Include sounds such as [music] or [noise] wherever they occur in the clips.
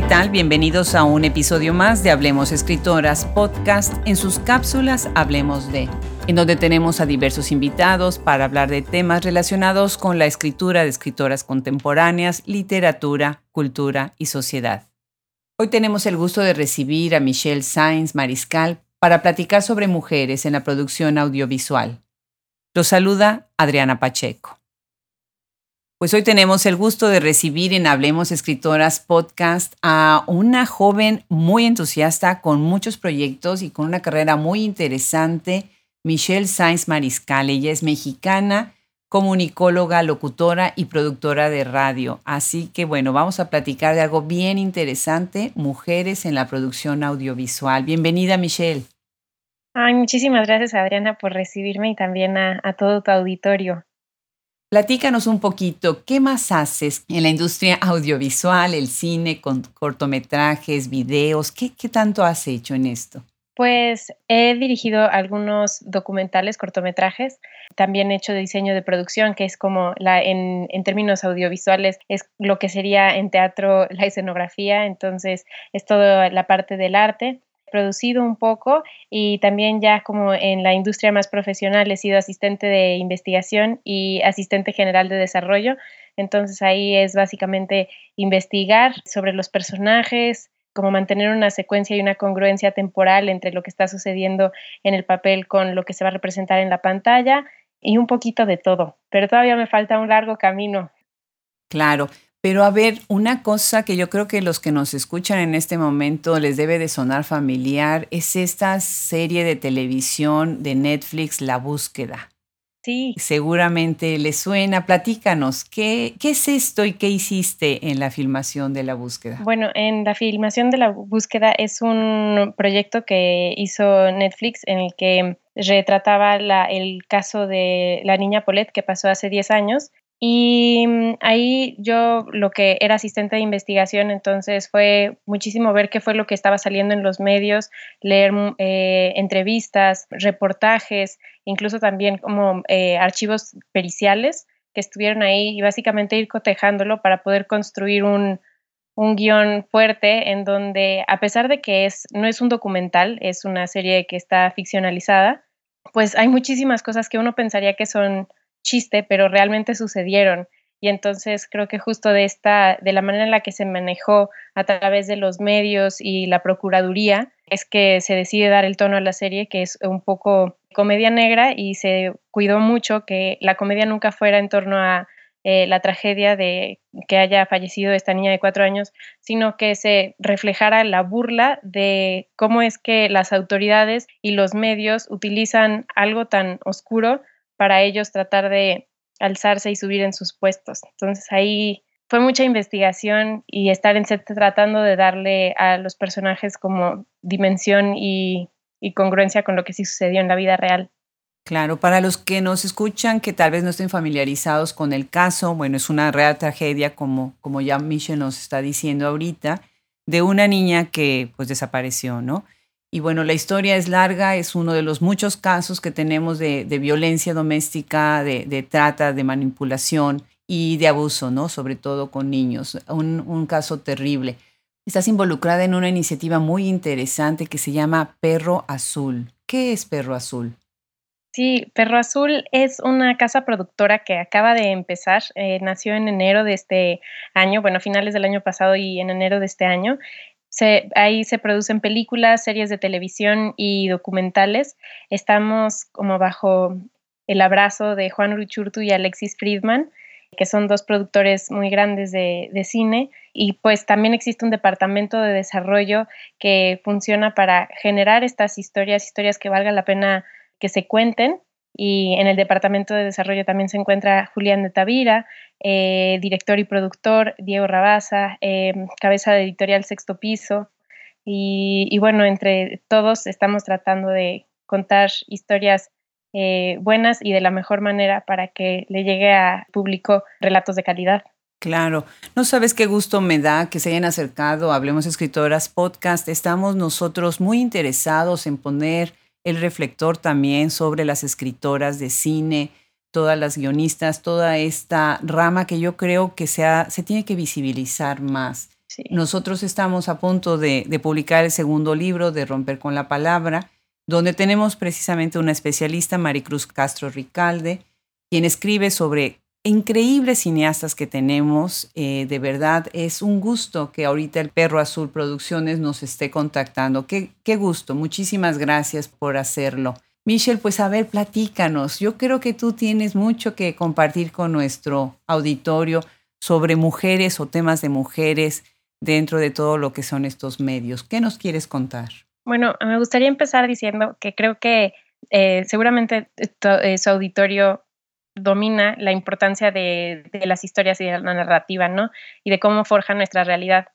¿qué tal? Bienvenidos a un episodio más de Hablemos Escritoras Podcast. En sus cápsulas Hablemos de, en donde tenemos a diversos invitados para hablar de temas relacionados con la escritura de escritoras contemporáneas, literatura, cultura y sociedad. Hoy tenemos el gusto de recibir a Michelle Sainz Mariscal para platicar sobre mujeres en la producción audiovisual. Los saluda Adriana Pacheco. Pues hoy tenemos el gusto de recibir en Hablemos Escritoras Podcast a una joven muy entusiasta con muchos proyectos y con una carrera muy interesante, Michelle Sainz Mariscal. Ella es mexicana, comunicóloga, locutora y productora de radio. Así que bueno, vamos a platicar de algo bien interesante, mujeres en la producción audiovisual. Bienvenida, Michelle. Ay, muchísimas gracias, Adriana, por recibirme y también a, a todo tu auditorio. Platícanos un poquito, ¿qué más haces en la industria audiovisual, el cine, con cortometrajes, videos? ¿Qué, tanto has hecho en esto? Pues he dirigido algunos documentales, cortometrajes. También he hecho diseño de producción, que es como la, en, en, términos audiovisuales, es lo que sería en teatro la escenografía. Entonces, es toda la parte del arte producido un poco y también ya como en la industria más profesional he sido asistente de investigación y asistente general de desarrollo. Entonces ahí es básicamente investigar sobre los personajes, como mantener una secuencia y una congruencia temporal entre lo que está sucediendo en el papel con lo que se va a representar en la pantalla y un poquito de todo. Pero todavía me falta un largo camino. Claro. Pero a ver, una cosa que yo creo que los que nos escuchan en este momento les debe de sonar familiar es esta serie de televisión de Netflix, La Búsqueda. Sí. Seguramente les suena. Platícanos, ¿qué, ¿qué es esto y qué hiciste en la filmación de La Búsqueda? Bueno, en la filmación de La Búsqueda es un proyecto que hizo Netflix en el que retrataba la, el caso de la niña Paulette que pasó hace 10 años y mm, ahí yo lo que era asistente de investigación, entonces fue muchísimo ver qué fue lo que estaba saliendo en los medios, leer mm, eh, entrevistas, reportajes, incluso también como eh, archivos periciales que estuvieron ahí y básicamente ir cotejándolo para poder construir un, un guion fuerte en donde, a pesar de que es, no es un documental, es una serie que está ficcionalizada, pues hay muchísimas cosas que uno pensaría que son chiste, pero realmente sucedieron. Y entonces creo que justo de esta, de la manera en la que se manejó a través de los medios y la procuraduría, es que se decide dar el tono a la serie, que es un poco comedia negra, y se cuidó mucho que la comedia nunca fuera en torno a eh, la tragedia de que haya fallecido esta niña de cuatro años, sino que se reflejara la burla de cómo es que las autoridades y los medios utilizan algo tan oscuro para ellos tratar de alzarse y subir en sus puestos. Entonces ahí fue mucha investigación y estar en set tratando de darle a los personajes como dimensión y, congruencia con lo que sí sucedió en la vida real. Claro, para los que nos escuchan que tal vez no estén familiarizados con el caso, bueno, es una real tragedia, como, como ya Michelle nos está diciendo ahorita, de una niña que pues desapareció, ¿no? Y bueno, la historia es larga, es uno de los muchos casos que tenemos de, violencia doméstica, de, trata, de manipulación y de abuso, ¿no? Sobre todo con niños. Un, caso terrible. Estás involucrada en una iniciativa muy interesante que se llama Perro Azul. ¿Qué es Perro Azul? Sí, Perro Azul es una casa productora que acaba de empezar. Eh, nació en enero de este año, bueno, finales del año pasado y en enero de este año ahí se producen películas, series de televisión y documentales. Estamos como bajo el abrazo de Juan Ruchurtu y Alexis Friedman, que son dos productores muy grandes de, de, cine. Y pues también existe un departamento de desarrollo que funciona para generar estas historias, historias que valga la pena que se cuenten y en el departamento de desarrollo también se encuentra Julián de Tavira, eh, director y productor, Diego Rabasa, eh, cabeza de editorial Sexto Piso. Y, bueno, entre todos estamos tratando de contar historias eh, buenas y de la mejor manera para que le llegue a público relatos de calidad. Claro, no sabes qué gusto me da que se hayan acercado Hablemos Escritoras Podcast. Estamos nosotros muy interesados en poner el reflector también sobre las escritoras de cine, todas las guionistas, toda esta rama que yo creo que se, se tiene que visibilizar más. Nosotros estamos a punto de, de publicar el segundo libro de Romper con la Palabra, donde tenemos precisamente una especialista, Maricruz Castro Ricalde, quien escribe sobre increíbles cineastas que tenemos. Eh, de verdad, es un gusto que ahorita el Perro Azul Producciones nos esté contactando. Qué, qué gusto. Muchísimas gracias por hacerlo. Michelle, pues a ver, platícanos. Yo creo que tú tienes mucho que compartir con nuestro auditorio sobre mujeres o temas de mujeres dentro de todo lo que son estos medios. ¿Qué nos quieres contar? Bueno, me gustaría empezar diciendo que creo que eh, seguramente eh, su auditorio domina la importancia de, las historias y de la narrativa, ¿no? Y de cómo forja nuestra realidad.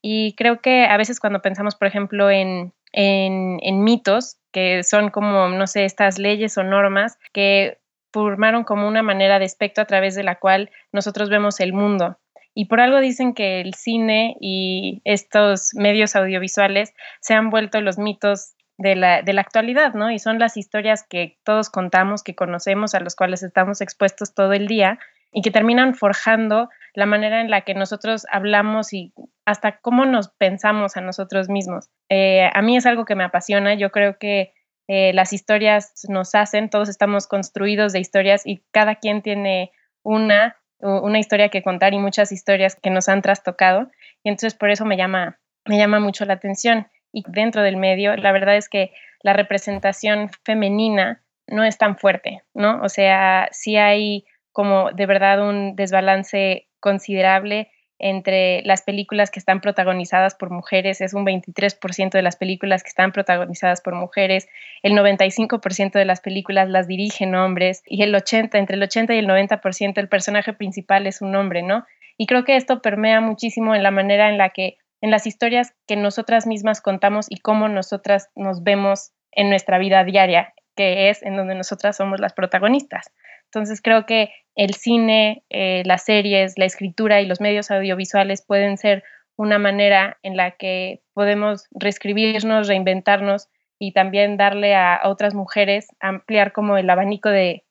Y creo que a veces cuando pensamos, por ejemplo, en, en, mitos, que son como, no sé, estas leyes o normas que formaron como una manera de espectro a través de la cual nosotros vemos el mundo. Y por algo dicen que el cine y estos medios audiovisuales se han vuelto los mitos de la, de la actualidad, ¿no? Y son las historias que todos contamos, que conocemos, a los cuales estamos expuestos todo el día y que terminan forjando la manera en la que nosotros hablamos y hasta cómo nos pensamos a nosotros mismos. Eh, a mí es algo que me apasiona, yo creo que eh, las historias nos hacen, todos estamos construidos de historias y cada quien tiene una, una historia que contar y muchas historias que nos han trastocado y entonces por eso me llama, me llama mucho la atención y dentro del medio, la verdad es que la representación femenina no es tan fuerte, ¿no? O sea, sí hay como de verdad un desbalance considerable entre las películas que están protagonizadas por mujeres, es un 23% de las películas que están protagonizadas por mujeres, el 95% de las películas las dirigen hombres y el 80, entre el 80 y el 90% el personaje principal es un hombre, ¿no? Y creo que esto permea muchísimo en la manera en la que en las historias que nosotras mismas contamos y cómo nosotras nos vemos en nuestra vida diaria, que es en donde nosotras somos las protagonistas. Entonces creo que el cine, eh, las series, la escritura y los medios audiovisuales pueden ser una manera en la que podemos reescribirnos, reinventarnos y también darle a, otras mujeres ampliar como el abanico de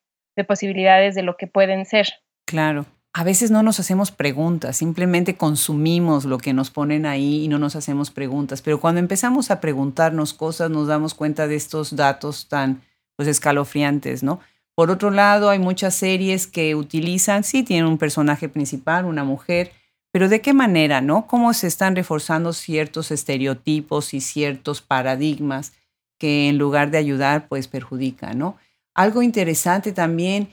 posibilidades de lo que pueden ser. Claro a veces no nos hacemos preguntas, simplemente consumimos lo que nos ponen ahí y no nos hacemos preguntas. Pero cuando empezamos a preguntarnos cosas, nos damos cuenta de estos datos tan pues, escalofriantes, ¿no? Por otro lado, hay muchas series que utilizan, sí, tienen un personaje principal, una mujer, pero ¿de qué manera, no? ¿Cómo se están reforzando ciertos estereotipos y ciertos paradigmas que en lugar de ayudar, pues perjudican, ¿no? Algo interesante también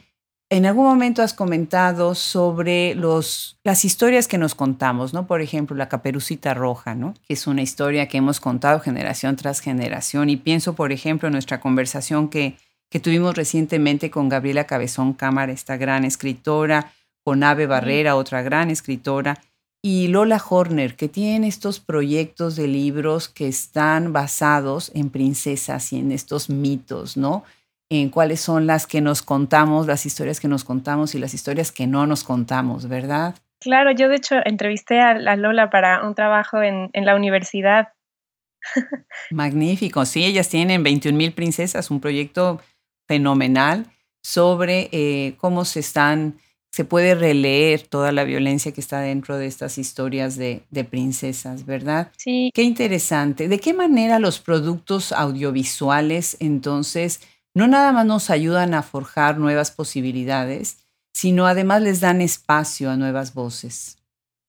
en algún momento has comentado sobre los, las historias que nos contamos, ¿no? Por ejemplo, la caperucita roja, ¿no? Que es una historia que hemos contado generación tras generación. Y pienso, por ejemplo, en nuestra conversación que, que tuvimos recientemente con Gabriela Cabezón Cámara, esta gran escritora, con Ave Barrera, otra gran escritora, y Lola Horner, que tienen estos proyectos de libros que están basados en princesas y en estos mitos, ¿no? En cuáles son las que nos contamos, las historias que nos contamos y las historias que no nos contamos, ¿verdad? Claro, yo de hecho entrevisté a, Lola para un trabajo en, la universidad. Magnífico, sí, ellas tienen 21 mil princesas, un proyecto fenomenal sobre eh, cómo se están, se puede releer toda la violencia que está dentro de estas historias de, de princesas, ¿verdad? Sí. Qué interesante. ¿De qué manera los productos audiovisuales entonces no nada más nos ayudan a forjar nuevas posibilidades, sino además les dan espacio a nuevas voces.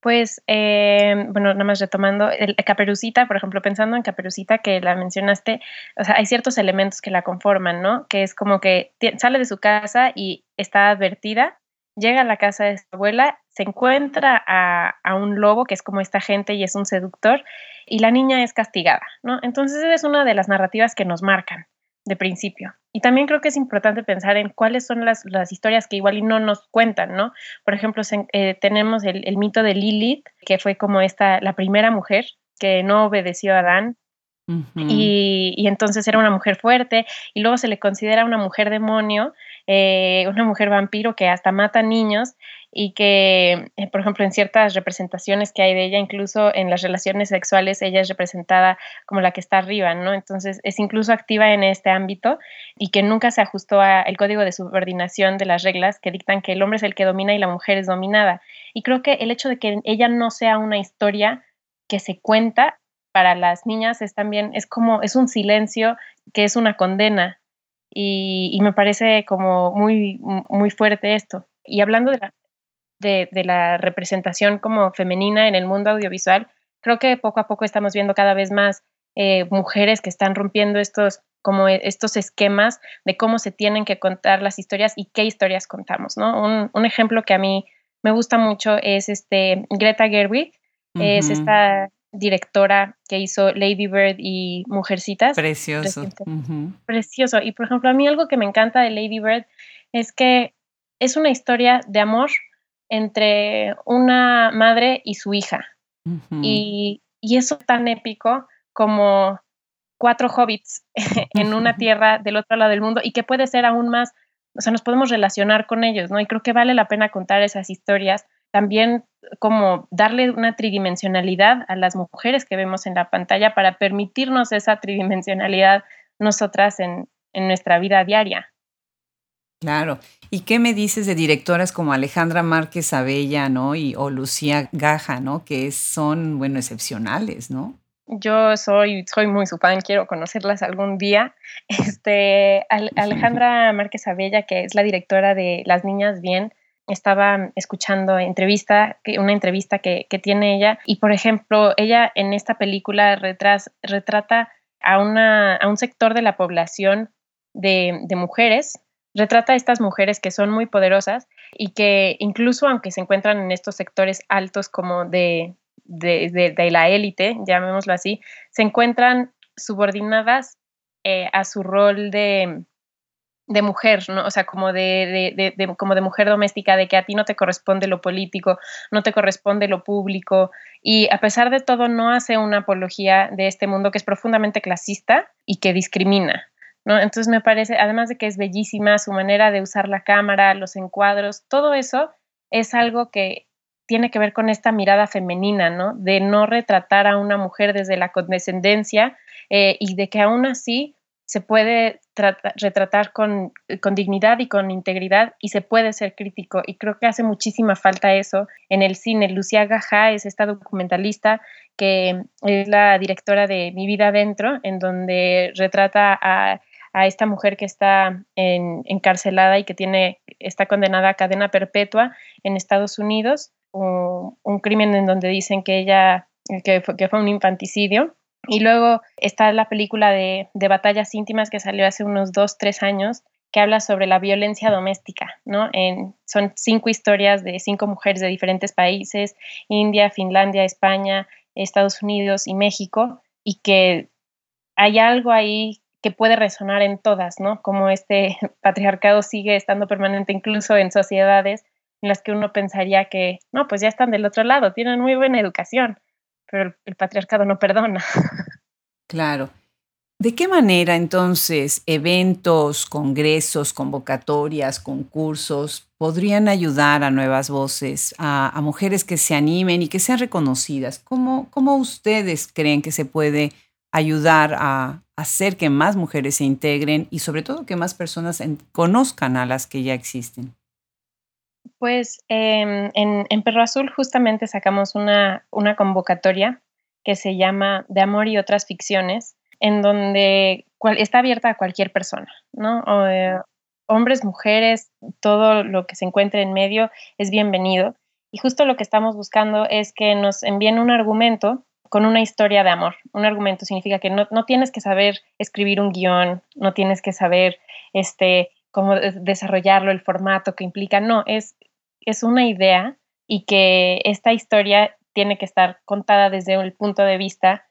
Pues, eh, bueno, nada más retomando, el, Caperucita, por ejemplo, pensando en Caperucita que la mencionaste, o sea, hay ciertos elementos que la conforman, ¿no? Que es como que sale de su casa y está advertida, llega a la casa de su abuela, se encuentra a, a, un lobo, que es como esta gente y es un seductor, y la niña es castigada, ¿no? Entonces, esa es una de las narrativas que nos marcan de principio. Y también creo que es importante pensar en cuáles son las, historias que igual y no nos cuentan, ¿no? Por ejemplo, eh, tenemos el, mito de Lilith, que fue como esta, la primera mujer que no obedeció a Adán. y, y, entonces era una mujer fuerte y luego se le considera una mujer demonio, eh, una mujer vampiro que hasta mata niños y que, eh, por ejemplo, en ciertas representaciones que hay de ella, incluso en las relaciones sexuales, ella es representada como la que está arriba, ¿no? Entonces es incluso activa en este ámbito y que nunca se ajustó al código de subordinación de las reglas que dictan que el hombre es el que domina y la mujer es dominada. Y creo que el hecho de que ella no sea una historia que se cuenta para las niñas es también, es como, es un silencio que es una condena. Y, me parece como muy, muy fuerte esto. Y hablando de la, de, la representación como femenina en el mundo audiovisual, creo que poco a poco estamos viendo cada vez más eh, mujeres que están rompiendo estos como estos esquemas de cómo se tienen que contar las historias y qué historias contamos, ¿no? Un, un ejemplo que a mí me gusta mucho es este Greta Gerwig, es esta directora que hizo Lady Bird y Mujercitas. Precioso. Precioso. Y por ejemplo, a mí algo que me encanta de Lady Bird es que es una historia de amor entre una madre y su hija. y, y, eso tan épico como cuatro hobbits [laughs] en una tierra del otro lado del mundo y que puede ser aún más, o sea, nos podemos relacionar con ellos, ¿no? Y creo que vale la pena contar esas historias. También como darle una tridimensionalidad a las mujeres que vemos en la pantalla para permitirnos esa tridimensionalidad nosotras en, en nuestra vida diaria. Claro. ¿Y qué me dices de directoras como Alejandra Márquez Abella, ¿no? Y, o Lucía Gaja, ¿no? Que son, bueno, excepcionales, ¿no? Yo soy, soy muy su fan, quiero conocerlas algún día. [laughs] Este, Alejandra Márquez Abella, que es la directora de Las Niñas Bien, estaba escuchando entrevista, una entrevista que, tiene ella y, por ejemplo, ella en esta película retrata a, una, a un sector de la población de, de mujeres, retrata a estas mujeres que son muy poderosas y que incluso aunque se encuentran en estos sectores altos como de, de, la élite, llamémoslo así, se encuentran subordinadas eh, a su rol de, de mujer, ¿no? O sea, como de, como de mujer doméstica, de que a ti no te corresponde lo político, no te corresponde lo público, y a pesar de todo no hace una apología de este mundo que es profundamente clasista y que discrimina, ¿no? Entonces me parece, además de que es bellísima su manera de usar la cámara, los encuadros, todo eso es algo que tiene que ver con esta mirada femenina, ¿no? De no retratar a una mujer desde la condescendencia eh, y de que aún así se puede retratar con, con, dignidad y con integridad y se puede ser crítico. Y creo que hace muchísima falta eso en el cine. Lucía Gajá es esta documentalista que es la directora de Mi vida adentro, en donde retrata a, a esta mujer que está encarcelada y que tiene, está condenada a cadena perpetua en Estados Unidos un, crimen en donde dicen que ella, que fue, que fue un infanticidio. Y luego está la película de, de, Batallas íntimas que salió hace unos dos, tres años, que habla sobre la violencia doméstica, ¿no? Son cinco historias de cinco mujeres de diferentes países, India, Finlandia, España, Estados Unidos y México, y que hay algo ahí que puede resonar en todas, ¿no? Como este [laughs] patriarcado sigue estando permanente incluso en sociedades en las que uno pensaría que, no, pues ya están del otro lado, tienen muy buena educación, pero el, patriarcado no perdona. [laughs] Claro. ¿De qué manera entonces eventos, congresos, convocatorias, concursos podrían ayudar a nuevas voces, a, mujeres que se animen y que sean reconocidas? ¿Cómo, ¿Cómo, ustedes creen que se puede ayudar a hacer que más mujeres se integren y sobre todo que más personas conozcan a las que ya existen? Pues em, en, Perro Azul justamente sacamos una, convocatoria que se llama De Amor y otras ficciones, en donde está abierta a cualquier persona, ¿no? Eh, hombres, mujeres, todo lo que se encuentre en medio es bienvenido. Y justo lo que estamos buscando es que nos envíen un argumento con una historia de amor. Un argumento significa que no, no tienes que saber escribir un guion, no tienes que saber este, cómo desarrollarlo, el formato que implica. No, es, es una idea y que esta historia tiene que estar contada desde el punto de vista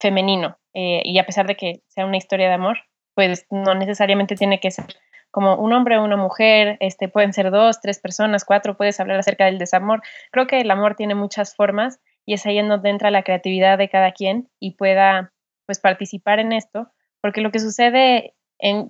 femenino. Eh, y a pesar de que sea una historia de amor, pues no necesariamente tiene que ser como un hombre o una mujer, este, pueden ser dos, tres personas, cuatro, puedes hablar acerca del desamor. Creo que el amor tiene muchas formas y es ahí en donde entra la creatividad de cada quien y pueda pues participar en esto, porque lo que sucede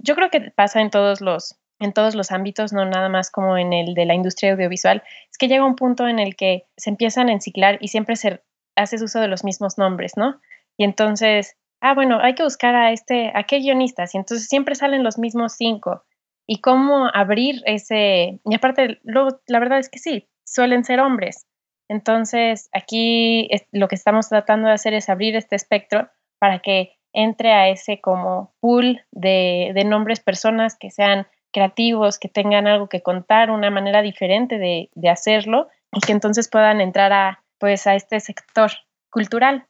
yo creo que pasa en todos los en todos los ámbitos, no nada más como en el de la industria audiovisual, es que llega un punto en el que se empiezan a enciclar y siempre se hace uso de los mismos nombres, ¿no? Y entonces, ah, bueno, hay que buscar a este, a qué guionistas, y entonces siempre salen los mismos cinco. Y cómo abrir ese, y aparte, luego, la verdad es que sí, suelen ser hombres. Entonces, aquí lo que estamos tratando de hacer es abrir este espectro para que entre a ese como pool de, de nombres, personas que sean creativos, que tengan algo que contar, una manera diferente de, de hacerlo y que entonces puedan entrar a, pues, a este sector cultural.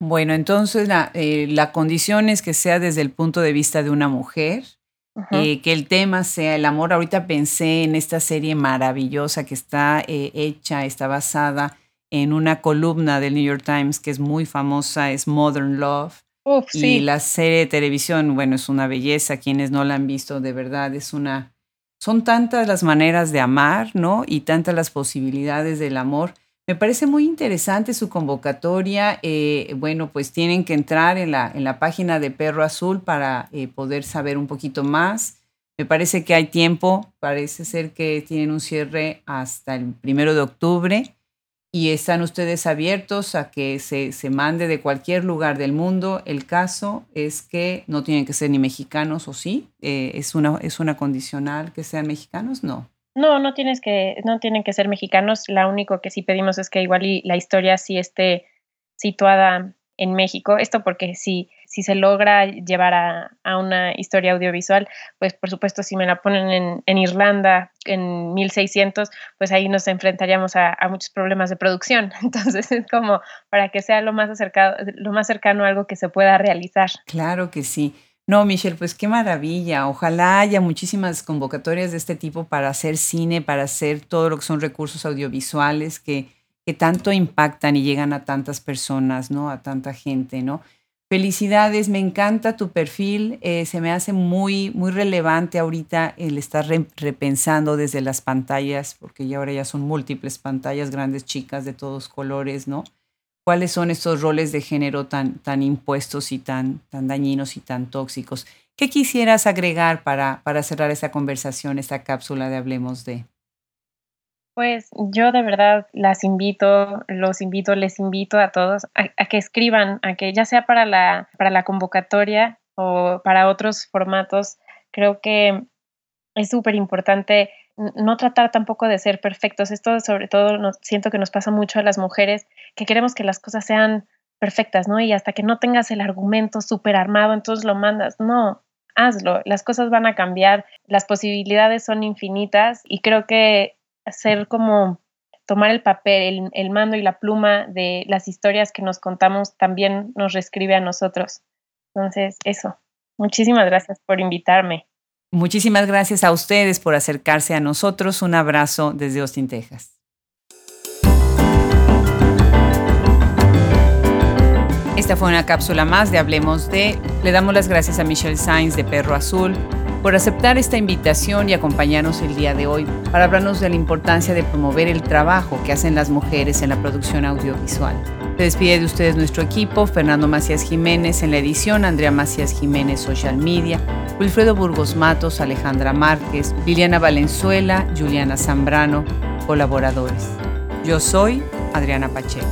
Bueno, entonces la, eh, la condición es que sea desde el punto de vista de una mujer, eh, que el tema sea el amor. Ahorita pensé en esta serie maravillosa que está eh, hecha, está basada en una columna del New York Times que es muy famosa, es Modern Love. y la serie de televisión, bueno, es una belleza. Quienes no la han visto, de verdad, es una... Son tantas las maneras de amar, ¿no? Y tantas las posibilidades del amor me parece muy interesante su convocatoria. Eh, bueno, pues tienen que entrar en la, en la página de Perro Azul para eh, poder saber un poquito más. Me parece que hay tiempo, parece ser que tienen un cierre hasta el primero de octubre y están ustedes abiertos a que se, se mande de cualquier lugar del mundo. El caso es que no tienen que ser ni mexicanos o sí, eh, es, una, es una condicional que sean mexicanos, no. No, no tienes que, no tienen que ser mexicanos. La único que sí pedimos es que igual la historia sí esté situada en México. Esto porque si, si se logra llevar a, una historia audiovisual, pues por supuesto si me la ponen en, en Irlanda en 1600, pues ahí nos enfrentaríamos a, a, muchos problemas de producción. [laughs] Entonces es como para que sea lo más acercado, lo más cercano a algo que se pueda realizar. Claro que sí. No, Michelle, pues qué maravilla. Ojalá haya muchísimas convocatorias de este tipo para hacer cine, para hacer todo lo que son recursos audiovisuales que, que tanto impactan y llegan a tantas personas, ¿no? A tanta gente, ¿no? Felicidades, me encanta tu perfil, eh, se me hace muy, muy relevante ahorita el estar repensando desde las pantallas, porque ya ahora ya son múltiples pantallas, grandes, chicas, de todos colores, ¿no? Cuáles son estos roles de género tan, tan impuestos y tan, tan dañinos y tan tóxicos. ¿Qué quisieras agregar para, para cerrar esta conversación, esta cápsula de Hablemos de? Pues yo de verdad las invito, los invito, les invito a todos a, que escriban, a que ya sea para la, para la convocatoria o para otros formatos, creo que es súper importante no tratar tampoco de ser perfectos. Esto sobre todo siento que nos pasa mucho a las mujeres, que queremos que las cosas sean perfectas, ¿no? Y hasta que no tengas el argumento súper armado, entonces lo mandas. No, hazlo. Las cosas van a cambiar, las posibilidades son infinitas y creo que hacer como tomar el papel, el, mando y la pluma de las historias que nos contamos también nos reescribe a nosotros. Entonces, eso. Muchísimas gracias por invitarme. Muchísimas gracias a ustedes por acercarse a nosotros. Un abrazo desde Austin, Texas. Esta fue una cápsula más de Hablemos de. Le damos las gracias a Michelle Sainz de Perro Azul por aceptar esta invitación y acompañarnos el día de hoy para hablarnos de la importancia de promover el trabajo que hacen las mujeres en la producción audiovisual. Se despide de ustedes nuestro equipo, Fernando Macías Jiménez en la edición, Andrea Macías Jiménez Social Media, Wilfredo Burgos Matos, Alejandra Márquez, Liliana Valenzuela, Juliana Zambrano, colaboradores. Yo soy Adriana Pacheco.